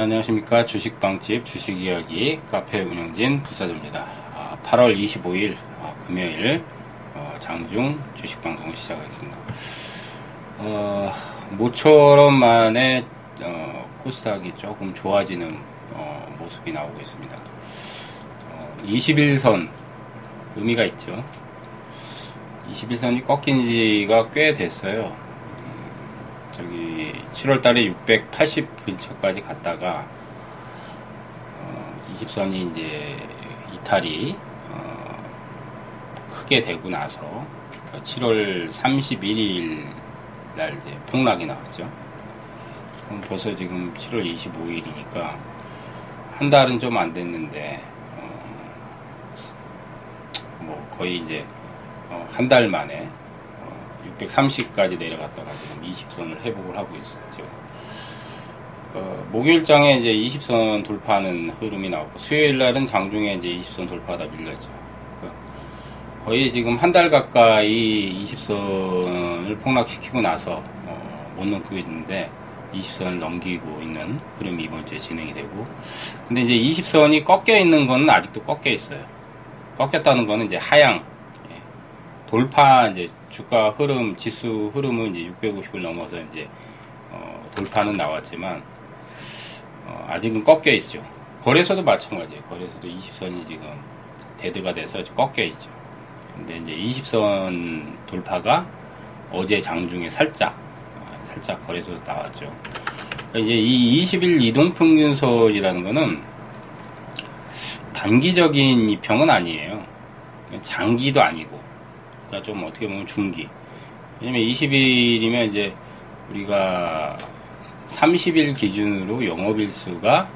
자, 안녕하십니까. 주식방집 주식이야기 카페 운영진 부사장입니다. 아, 8월 25일 아, 금요일 어, 장중 주식방송을 시작하겠습니다. 어, 모처럼 만에 어, 코스닥이 조금 좋아지는 어, 모습이 나오고 있습니다. 21선 의미가 있죠. 21선이 꺾인 지가 꽤 됐어요. 저기 7월 달에 680 근처까지 갔다가 어, 20선이 이제 이탈이 어, 크게 되고 나서 7월 31일 날 이제 폭락이 나왔죠. 그럼 벌써 지금 7월 25일이니까 한 달은 좀 안 됐는데 어, 뭐 거의 이제 어, 한달 만에 630까지 내려갔다가 지금 20선을 회복을 하고 있었죠. 어, 목요일장에 이제 20선 돌파하는 흐름이 나왔고 수요일 날은 장중에 이제 20선 돌파하다 밀렸죠. 그 거의 지금 한 달 가까이 20선을 폭락시키고 나서 어, 못 넘고 있는데 20선을 넘기고 있는 흐름이 이번 주에 진행이 되고 근데 이제 20선이 꺾여 있는 거는 아직도 꺾여 있어요. 꺾였다는 거는 이제 하향 돌파 이제 주가 흐름 지수 흐름은 이제 650을 넘어서 이제 어, 돌파는 나왔지만 어, 아직은 꺾여 있죠. 거래소도 마찬가지예요. 거래소도 20선이 지금 데드가 돼서 꺾여 있죠. 근데 이제 20선 돌파가 어제 장중에 살짝 어, 살짝 거래소 나왔죠. 그러니까 이제 이 20일 이동평균선이라는 거는 단기적인 이평은 아니에요. 장기도 아니고 그러니까 좀 어떻게 보면 중기. 왜냐면 20일이면 이제 우리가 30일 기준으로 영업일수가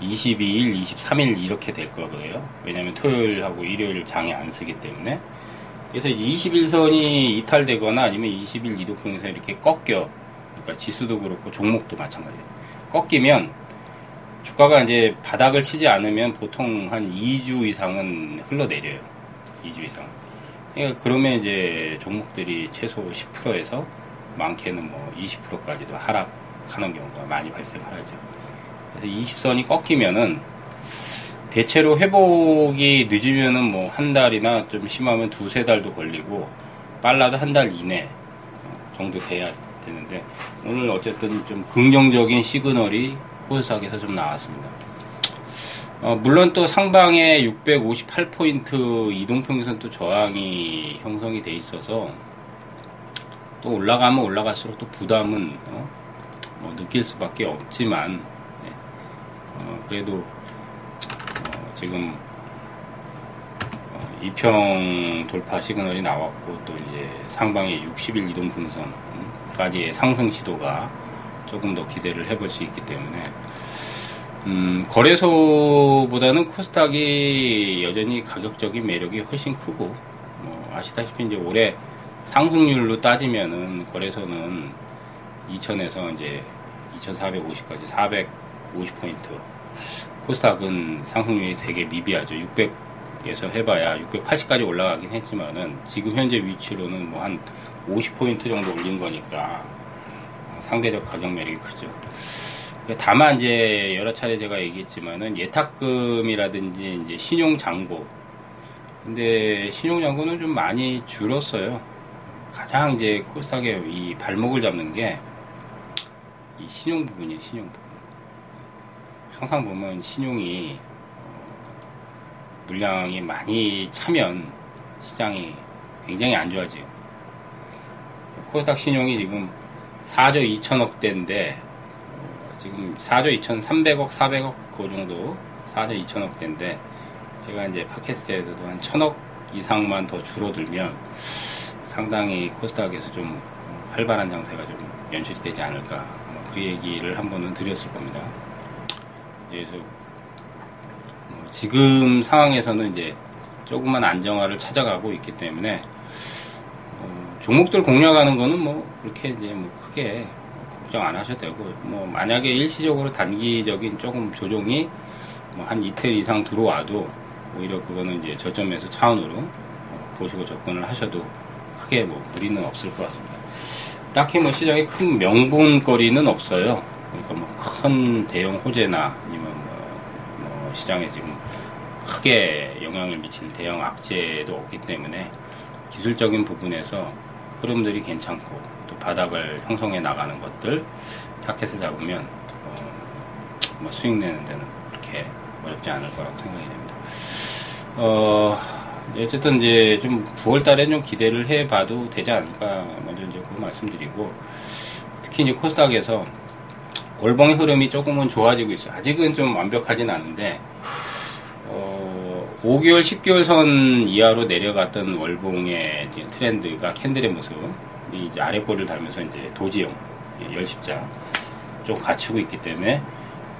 22일, 23일 이렇게 될 거고요. 왜냐면 토요일하고 일요일 장에 안 쓰기 때문에. 그래서 21선이 이탈되거나 아니면 20일 이동평균선 이렇게 꺾여. 그러니까 지수도 그렇고 종목도 마찬가지예요. 꺾이면 주가가 이제 바닥을 치지 않으면 보통 한 2주 이상은 흘러내려요. 2주 이상. 그러니까 그러면 이제 종목들이 최소 10%에서 많게는 뭐 20%까지도 하락하는 경우가 많이 발생하죠. 그래서 20선이 꺾이면은 대체로 회복이 늦으면은 뭐 한 달이나 좀 심하면 두세 달도 걸리고 빨라도 한 달 이내 정도 돼야 되는데 오늘 어쨌든 좀 긍정적인 시그널이 코스닥에서 좀 나왔습니다. 어, 물론 또 상방에 658포인트 이동평균선 또 저항이 형성이 돼 있어서 또 올라가면 올라갈수록 또 부담은 어, 뭐 느낄 수밖에 없지만 네. 어, 그래도 어, 지금 2평 어, 돌파 시그널이 나왔고 또 이제 상방에 60일 이동평균선까지의 상승 시도가 조금 더 기대를 해볼 수 있기 때문에 음, 거래소보다는 코스닥이 여전히 가격적인 매력이 훨씬 크고, 뭐 아시다시피 이제 올해 상승률로 따지면은 거래소는 2000에서 이제 2450까지 450포인트. 코스닥은 상승률이 되게 미비하죠. 600에서 해봐야 680까지 올라가긴 했지만은 지금 현재 위치로는 뭐 한 50포인트 정도 올린 거니까 상대적 가격 매력이 크죠. 그 다만 이제 여러 차례 제가 얘기했지만은 예탁금이라든지 이제 신용 잔고 근데 신용 잔고는 좀 많이 줄었어요. 가장 이제 코스닥의 이 발목을 잡는 게 이 신용 부분이에요. 신용 부분. 항상 보면 신용이 어, 물량이 많이 차면 시장이 굉장히 안 좋아져요. 코스닥 신용이 지금 4조 2천억 대인데 지금 4조 2,300억, 400억 그 정도 4조 2천억 대인데 제가 이제 팟캐스트에서도 한 천억 이상만 더 줄어들면 상당히 코스닥에서 좀 활발한 장세가 좀 연출이 되지 않을까 그 얘기를 한 번은 드렸을 겁니다. 그래서 뭐 지금 상황에서는 이제 조금만 안정화를 찾아가고 있기 때문에 어 종목들 공략하는 거는 뭐 그렇게 이제 뭐 크게 걱정 안 하셔도 되고 뭐 만약에 일시적으로 단기적인 조금 조정이 뭐 한 이틀 이상 들어와도 오히려 그거는 이제 저점에서 차원으로 보시고 접근을 하셔도 크게 뭐 무리는 없을 것 같습니다. 딱히 뭐 시장에 큰 명분거리는 없어요. 그러니까 뭐 큰 대형 호재나 아니면 뭐, 뭐 시장에 지금 크게 영향을 미칠 대형 악재도 없기 때문에 기술적인 부분에서 흐름들이 괜찮고 또 바닥을 형성해 나가는 것들 타켓을 잡으면 어, 뭐 수익 내는 데는 그렇게 어렵지 않을 거라고 생각이 됩니다. 어, 어쨌든 이제 좀 9월 달에 좀 기대를 해 봐도 되지 않을까 먼저 이제 그 말씀드리고 특히 이제 코스닥에서 월봉의 흐름이 조금은 좋아지고 있어요. 아직은 좀 완벽하진 않은데 어, 5개월, 10개월 선 이하로 내려갔던 월봉의 트렌드가 캔들의 모습 이 이제 아래꼴을 달면서 이제 도지형 예, 열십자 좀 갖추고 있기 때문에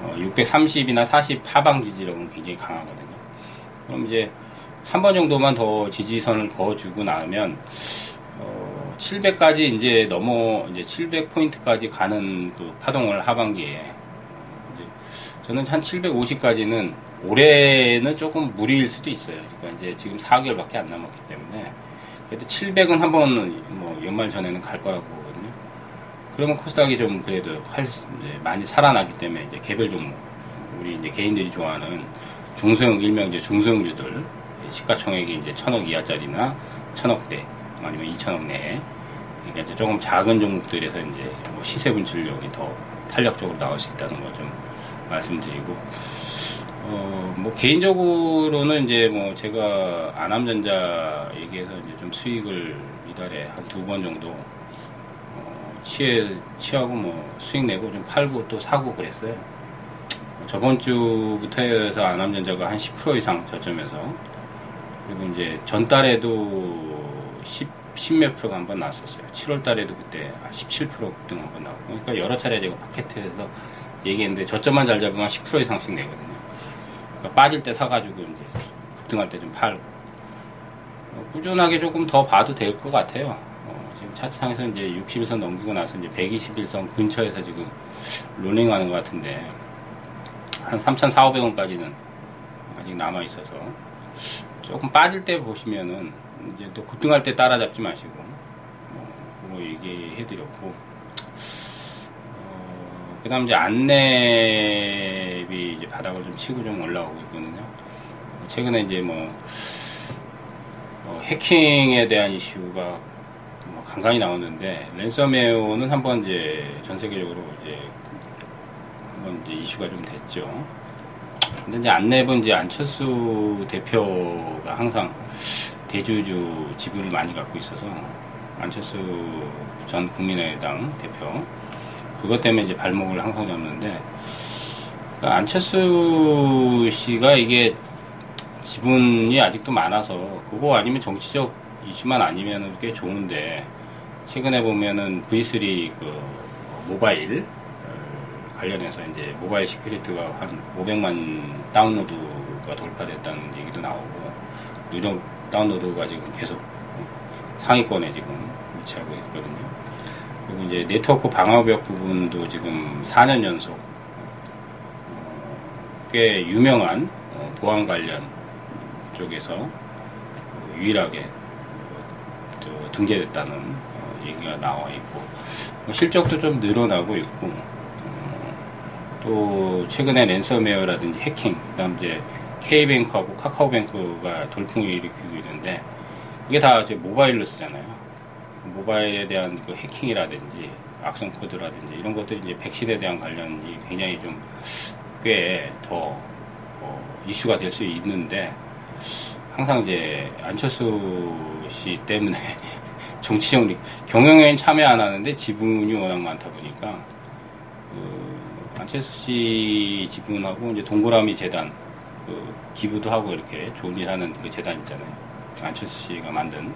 어, 630이나 40 하방 지지력은 굉장히 강하거든요. 그럼 이제 한 번 정도만 더 지지선을 그어주고 나면 어, 700까지 이제 넘어 이제 700 포인트까지 가는 그 파동을 하반기에 저는 한 750까지는 올해는 조금 무리일 수도 있어요. 그러니까 이제 지금 4개월밖에 안 남았기 때문에 그래도 700은 한번 뭐 연말 전에는 갈 거라고 보거든요. 그러면 코스닥이 좀 그래도 할, 많이 살아나기 때문에 이제 개별 종목 우리 이제 개인들이 좋아하는 중소형 일명 이제 중소형주들 시가총액이 이제 천억 이하짜리나 천억대 아니면 이천억 내에 그러니까 이제 조금 작은 종목들에서 이제 뭐 시세 분출력이 더 탄력적으로 나올 수 있다는 거좀 말씀드리고 어 뭐 개인적으로는 이제 뭐 제가 안암전자 얘기해서 이제 좀 수익을 이달에 한 두 번 정도 어 취해 취하고 뭐 수익 내고 좀 팔고 또 사고 그랬어요. 저번 주부터 해서 안암전자가 한 10% 이상 저점에서 그리고 이제 전달에도 10, 10몇 프로가 한 번 났었어요. 7월 달에도 그때 17% 급등 한 번 나오고. 그러니까 여러 차례 제가 파켓에서 얘기했는데 저점만 잘 잡으면 10% 이상씩 내거든요. 그러니까 빠질 때 사가지고 이제 급등할 때 좀 팔고. 어, 꾸준하게 조금 더 봐도 될 것 같아요. 어, 지금 차트상에서 이제 60일선 넘기고 나서 이제 121선 근처에서 지금 롤링 하는 것 같은데 한 3,400원까지는 아직 남아 있어서 조금 빠질 때 보시면은 이제 또 급등할 때 따라잡지 마시고 뭐 그거 얘기해드렸고 어, 그다음 이제 안내 비 이제 바닥을 좀 치고 좀 올라오고 있거든요. 최근에 이제 뭐 어, 해킹에 대한 이슈가 뭐 간간히 나오는데 랜섬웨어는 한번 이제 전 세계적으로 이제 한번 이제 이슈가 좀 됐죠. 근데 이제 안내분 이제 안철수 대표가 항상 대주주 지분을 많이 갖고 있어서 안철수 전 국민의당 대표 그것 때문에 이제 발목을 항상 잡는데 그러니까 안철수 씨가 이게 지분이 아직도 많아서 그거 아니면 정치적 이슈만 아니면 꽤 좋은데 최근에 보면은 V3 그 모바일 관련해서 이제 mobile security가 한 500만 다운로드가 돌파됐다는 얘기도 나오고 누적 다운로드가 지금 계속 상위권에 지금 위치하고 있거든요. 그리고 이제 네트워크 방어벽 부분도 지금 4년 연속 어, 꽤 유명한 어, 보안 관련 쪽에서 유일하게 등재됐다는 어, 얘기가 나와 있고 뭐 실적도 좀 늘어나고 있고 또 최근에 랜섬웨어라든지 해킹, 그다음 이제 K뱅크하고 카카오뱅크가 돌풍을 일으키고 있는데 그게 다 이제 모바일로 쓰잖아요. 모바일에 대한 그 해킹이라든지 악성 코드라든지 이런 것들이 이제 백신에 대한 관련이 굉장히 좀 꽤더 어, 이슈가 될 수 있는데 항상 이제 안철수 씨 때문에 정치적 경영에 참여 안 하는데 지분이 워낙 많다 보니까 그 안철수 씨 지분하고 이제 동그라미 재단 그 기부도 하고 이렇게 좋은 일 하는 그 재단 있잖아요. 안철수 씨가 만든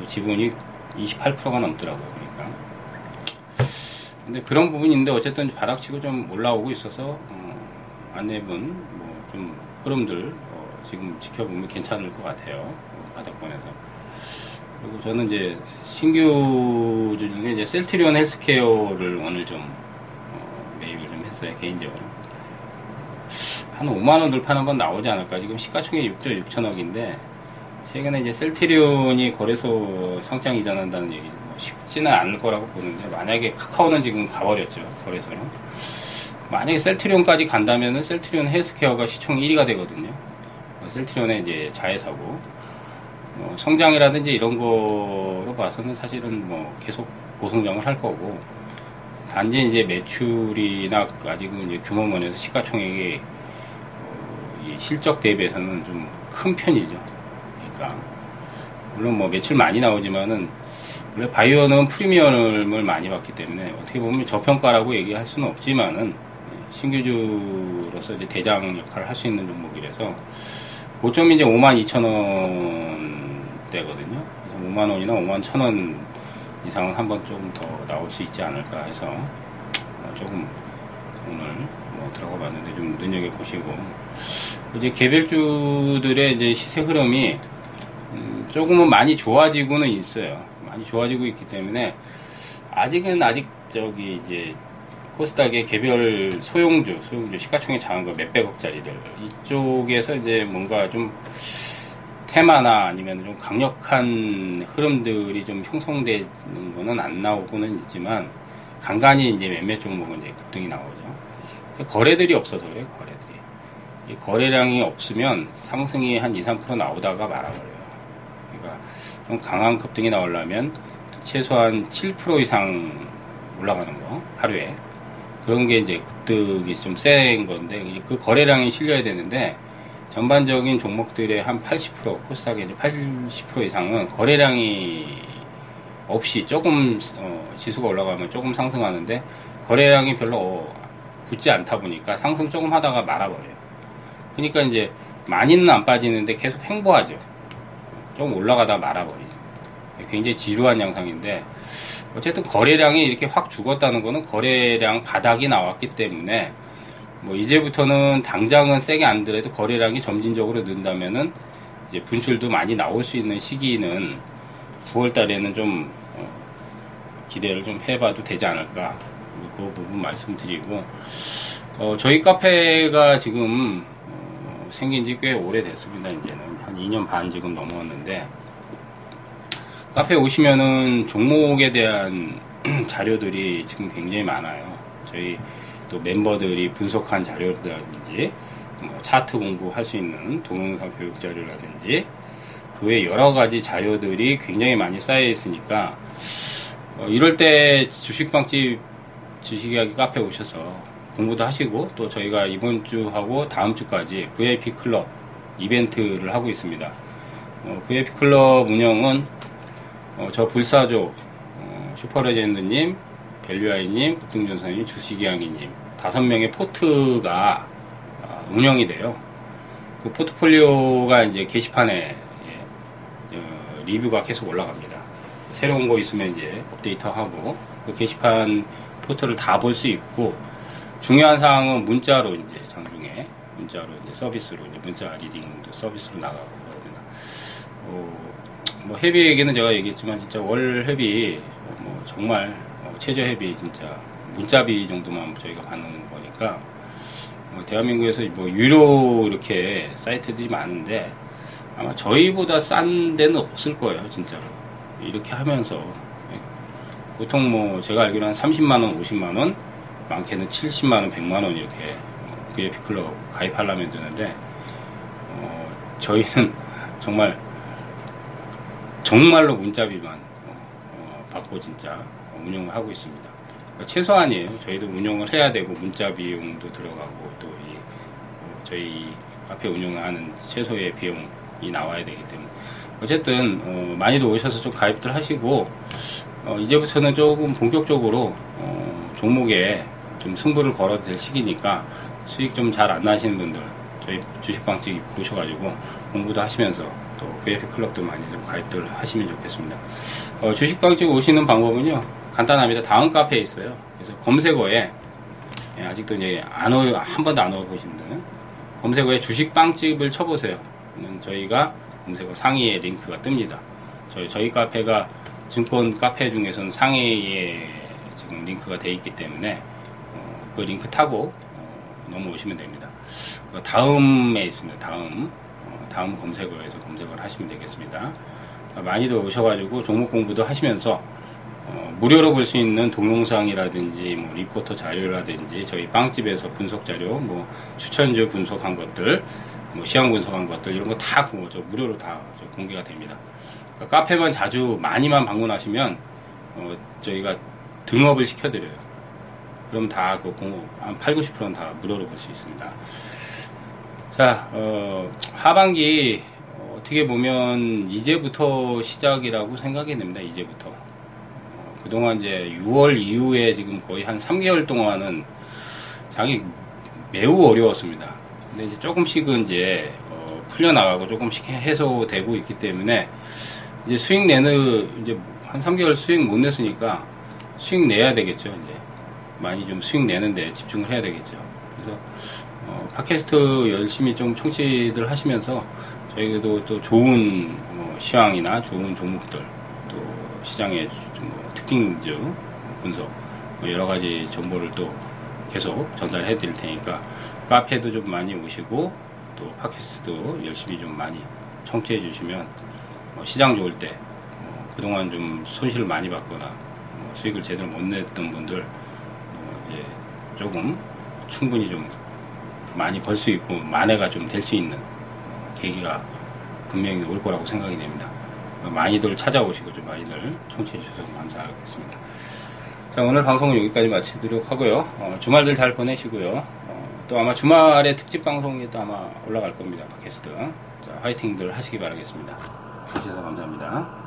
그 지분이 28%가 넘더라고요. 그러니까. 근데 그런 부분이 있는데 어쨌든 바닥치고 좀 올라오고 있어서 어, 안내분 뭐 좀 흐름들 어, 지금 지켜보면 괜찮을 것 같아요. 어, 바닥권에서. 그리고 저는 이제 신규 중에 이제 셀트리온 헬스케어를 오늘 좀 매입을 좀 했어요 개인적으로 한 5만원 돌파는 건 나오지 않을까 지금 시가총액 6조 6천억인데 최근에 이제 셀트리온이 거래소 상장 이전한다는 얘기 뭐 쉽지는 않을 거라고 보는데 만약에 카카오는 지금 가버렸죠 거래소는 만약에 셀트리온까지 간다면은 셀트리온 헬스케어가 시총 1위가 되거든요 뭐 셀트리온의 이제 자회사고 뭐 성장이라든지 이런 거로 봐서는 사실은 뭐 계속 고성장을 할 거고 단지 이제 매출이나 아직은 이제 규모 면에서 시가총액이 어, 이 실적 대비해서는 좀 큰 편이죠. 그러니까 물론 뭐 매출 많이 나오지만은 원래 바이오는 프리미엄을 많이 받기 때문에 어떻게 보면 저평가라고 얘기할 수는 없지만은 예, 신규주로서 이제 대장 역할을 할 수 있는 종목이라서 고점이 이제 5만 2천 원대거든요. 그래서 5만 원이나 5만 1천 원 이상은 한번 조금 더 나올 수 있지 않을까 해서 어, 조금 오늘 뭐 들어가 봤는데 좀 눈여겨 보시고 이제 개별주들의 이제 시세 흐름이 음, 조금은 많이 좋아지고는 있어요. 많이 좋아지고 있기 때문에 아직은 아직 저기 이제 코스닥의 개별 소용주, 소용주 시가총액 작은 거 몇백억짜리들 이쪽에서 이제 뭔가 좀 테마나 아니면 좀 강력한 흐름들이 좀 형성되는 거는 안 나오고는 있지만 간간히 이제 몇몇 종목은 이제 급등이 나오죠. 거래들이 없어서 그래요, 거래들이. 이 거래량이 없으면 상승이 한 2, 3% 나오다가 말아버려요. 그러니까 좀 강한 급등이 나오려면 최소한 7% 이상 올라가는 거, 하루에. 그런 게 이제 급등이 좀 센 건데, 그 거래량이 실려야 되는데, 전반적인 종목들의 한 80%, 코스닥의 이제 80% 이상은 거래량이 없이 조금, 어, 지수가 올라가면 조금 상승하는데, 거래량이 별로 붙지 않다 보니까 상승 조금 하다가 말아버려요. 그러니까 이제 많이는 안 빠지는데 계속 횡보하죠. 좀 올라가다 말아버리죠. 굉장히 지루한 양상인데, 어쨌든 거래량이 이렇게 확 죽었다는 거는 거래량 바닥이 나왔기 때문에 뭐 이제부터는 당장은 세게 안 들어도 거래량이 점진적으로 는다면은 이제 분출도 많이 나올 수 있는 시기는 9월 달에는 좀 어, 기대를 좀 해봐도 되지 않을까. 그 부분 말씀드리고. 어, 저희 카페가 지금 어, 생긴 지 꽤 오래됐습니다. 이제는 한 2년 반 지금 넘어왔는데 카페에 오시면은 종목에 대한 자료들이 지금 굉장히 많아요. 저희 또 멤버들이 분석한 자료라든지 뭐 차트 공부할 수 있는 동영상 교육 자료라든지 그 외 여러 가지 자료들이 굉장히 많이 쌓여 있으니까 어, 이럴 때 주식방집 주식이야기 카페 오셔서 공부도 하시고 또 저희가 이번 주하고 다음 주까지 VIP 클럽 이벤트를 하고 있습니다. 어, VIP 클럽 운영은 어, 저 불사조 어, 슈퍼레전드님, 밸류아이님, 급등전선님, 주식이양이님 다섯 명의 포트가 어, 운영이 돼요. 그 포트폴리오가 이제 게시판에 예, 어, 리뷰가 계속 올라갑니다. 새로운 거 있으면 이제 업데이트하고 그 게시판 포트를 다 볼 수 있고 중요한 사항은 문자로 이제 장중에 문자로 이제 서비스로 이제 문자 leading도 서비스로 드립니다. 어, 뭐 헤비 얘기는 제가 얘기했지만 진짜 월 회비 뭐 정말 어, 최저 회비 진짜 문자비 정도만 저희가 받는 거니까 어, 대한민국에서 뭐 유료 이렇게 사이트들이 많은데 아마 저희보다 싼 데는 없을 거예요 진짜로 이렇게 하면서 예. 보통 뭐 제가 알기로 한 30만원 50만원 많게는 70만원 100만원 이렇게 VIP 클럽 가입하려면 되는데 어, 저희는 정말 정말로 문자비만 어, 어, 받고 진짜 운영을 하고 있습니다. 그러니까 최소한이에요. 저희도 운영을 해야 되고 문자 비용도 들어가고 또이 어, 저희 카페 운영하는 최소의 비용이 나와야 되기 때문에 어쨌든 어, 많이도 오셔서 좀 가입들 하시고 어, 이제부터는 조금 본격적으로 어, 종목에 좀 승부를 걸어도 될 시기니까 수익 좀 잘 안 나시는 분들 저희 주식방집 보셔가지고 공부도 하시면서 또 VIP 클럽도 많이 좀 가입들 하시면 좋겠습니다. 어, 주식방집 오시는 방법은요 간단합니다. 다음 카페에 있어요. 그래서 검색어에 예, 아직도 이제 안 오, 한 번도 안 와보신 분은 검색어에 주식빵집을 쳐보세요. 저희가 검색어 상위에 링크가 뜹니다. 저희, 저희 카페가 증권 카페 중에서는 상위에 지금 링크가 돼 있기 때문에 어, 그 링크 타고 어, 넘어오시면 됩니다. 다음에 있습니다. 다음 어, 다음 검색어에서 검색을 하시면 되겠습니다. 많이도 오셔가지고 종목 공부도 하시면서 어, 무료로 볼 수 있는 동영상이라든지 뭐 리포터 자료라든지 저희 빵집에서 분석 자료, 뭐 추천주 분석한 것들, 뭐 시황 분석한 것들 이런 거다 무료로 다 공개가 됩니다. 그러니까 카페만 자주 많이만 방문하시면 어, 저희가 등업을 시켜드려요. 그럼 다 그 한 8, 90%는 다 무료로 볼 수 있습니다. 자, 어, 하반기 어, 떻게 보면 이제부터 시작이라고 생각이 됩니다. 이제부터. 어, 그동안 이제 6월 이후에 지금 거의 한 3개월 동안은 장이 매우 어려웠습니다. 근데 이제 조금씩은 이제 어, 풀려나가고 조금씩 해소되고 있기 때문에 이제 수익 내는 이제 한 3개월 수익 못 냈으니까 수익 내야 되겠죠. 이제 많이 좀 수익 내는데 집중을 해야 되겠죠. 그래서 어, 팟캐스트 열심히 좀 청취들 하시면서 저희도 또 좋은 뭐 시황이나 좋은 종목들 또 시장의 뭐 특징주 분석 뭐 여러 가지 정보를 또 계속 전달해 드릴 테니까 카페도 좀 많이 오시고 또 팟캐스트도 열심히 좀 많이 청취해 주시면 뭐 시장 좋을 때뭐 그동안 좀 손실을 많이 받거나 뭐 수익을 제대로 못 냈던 분들 조금 충분히 좀 많이 벌 수 있고 만회가 좀 될 수 있는 계기가 분명히 올 거라고 생각이 됩니다. 많이들 찾아오시고 좀 많이들 청취해 주셔서 감사하겠습니다. 자 오늘 방송은 여기까지 마치도록 하고요. 어, 주말들 잘 보내시고요. 어, 또 아마 주말에 특집 방송이 또 아마 올라갈 겁니다. 팟캐스트. 자 화이팅들 하시기 바라겠습니다. 주셔서 감사합니다.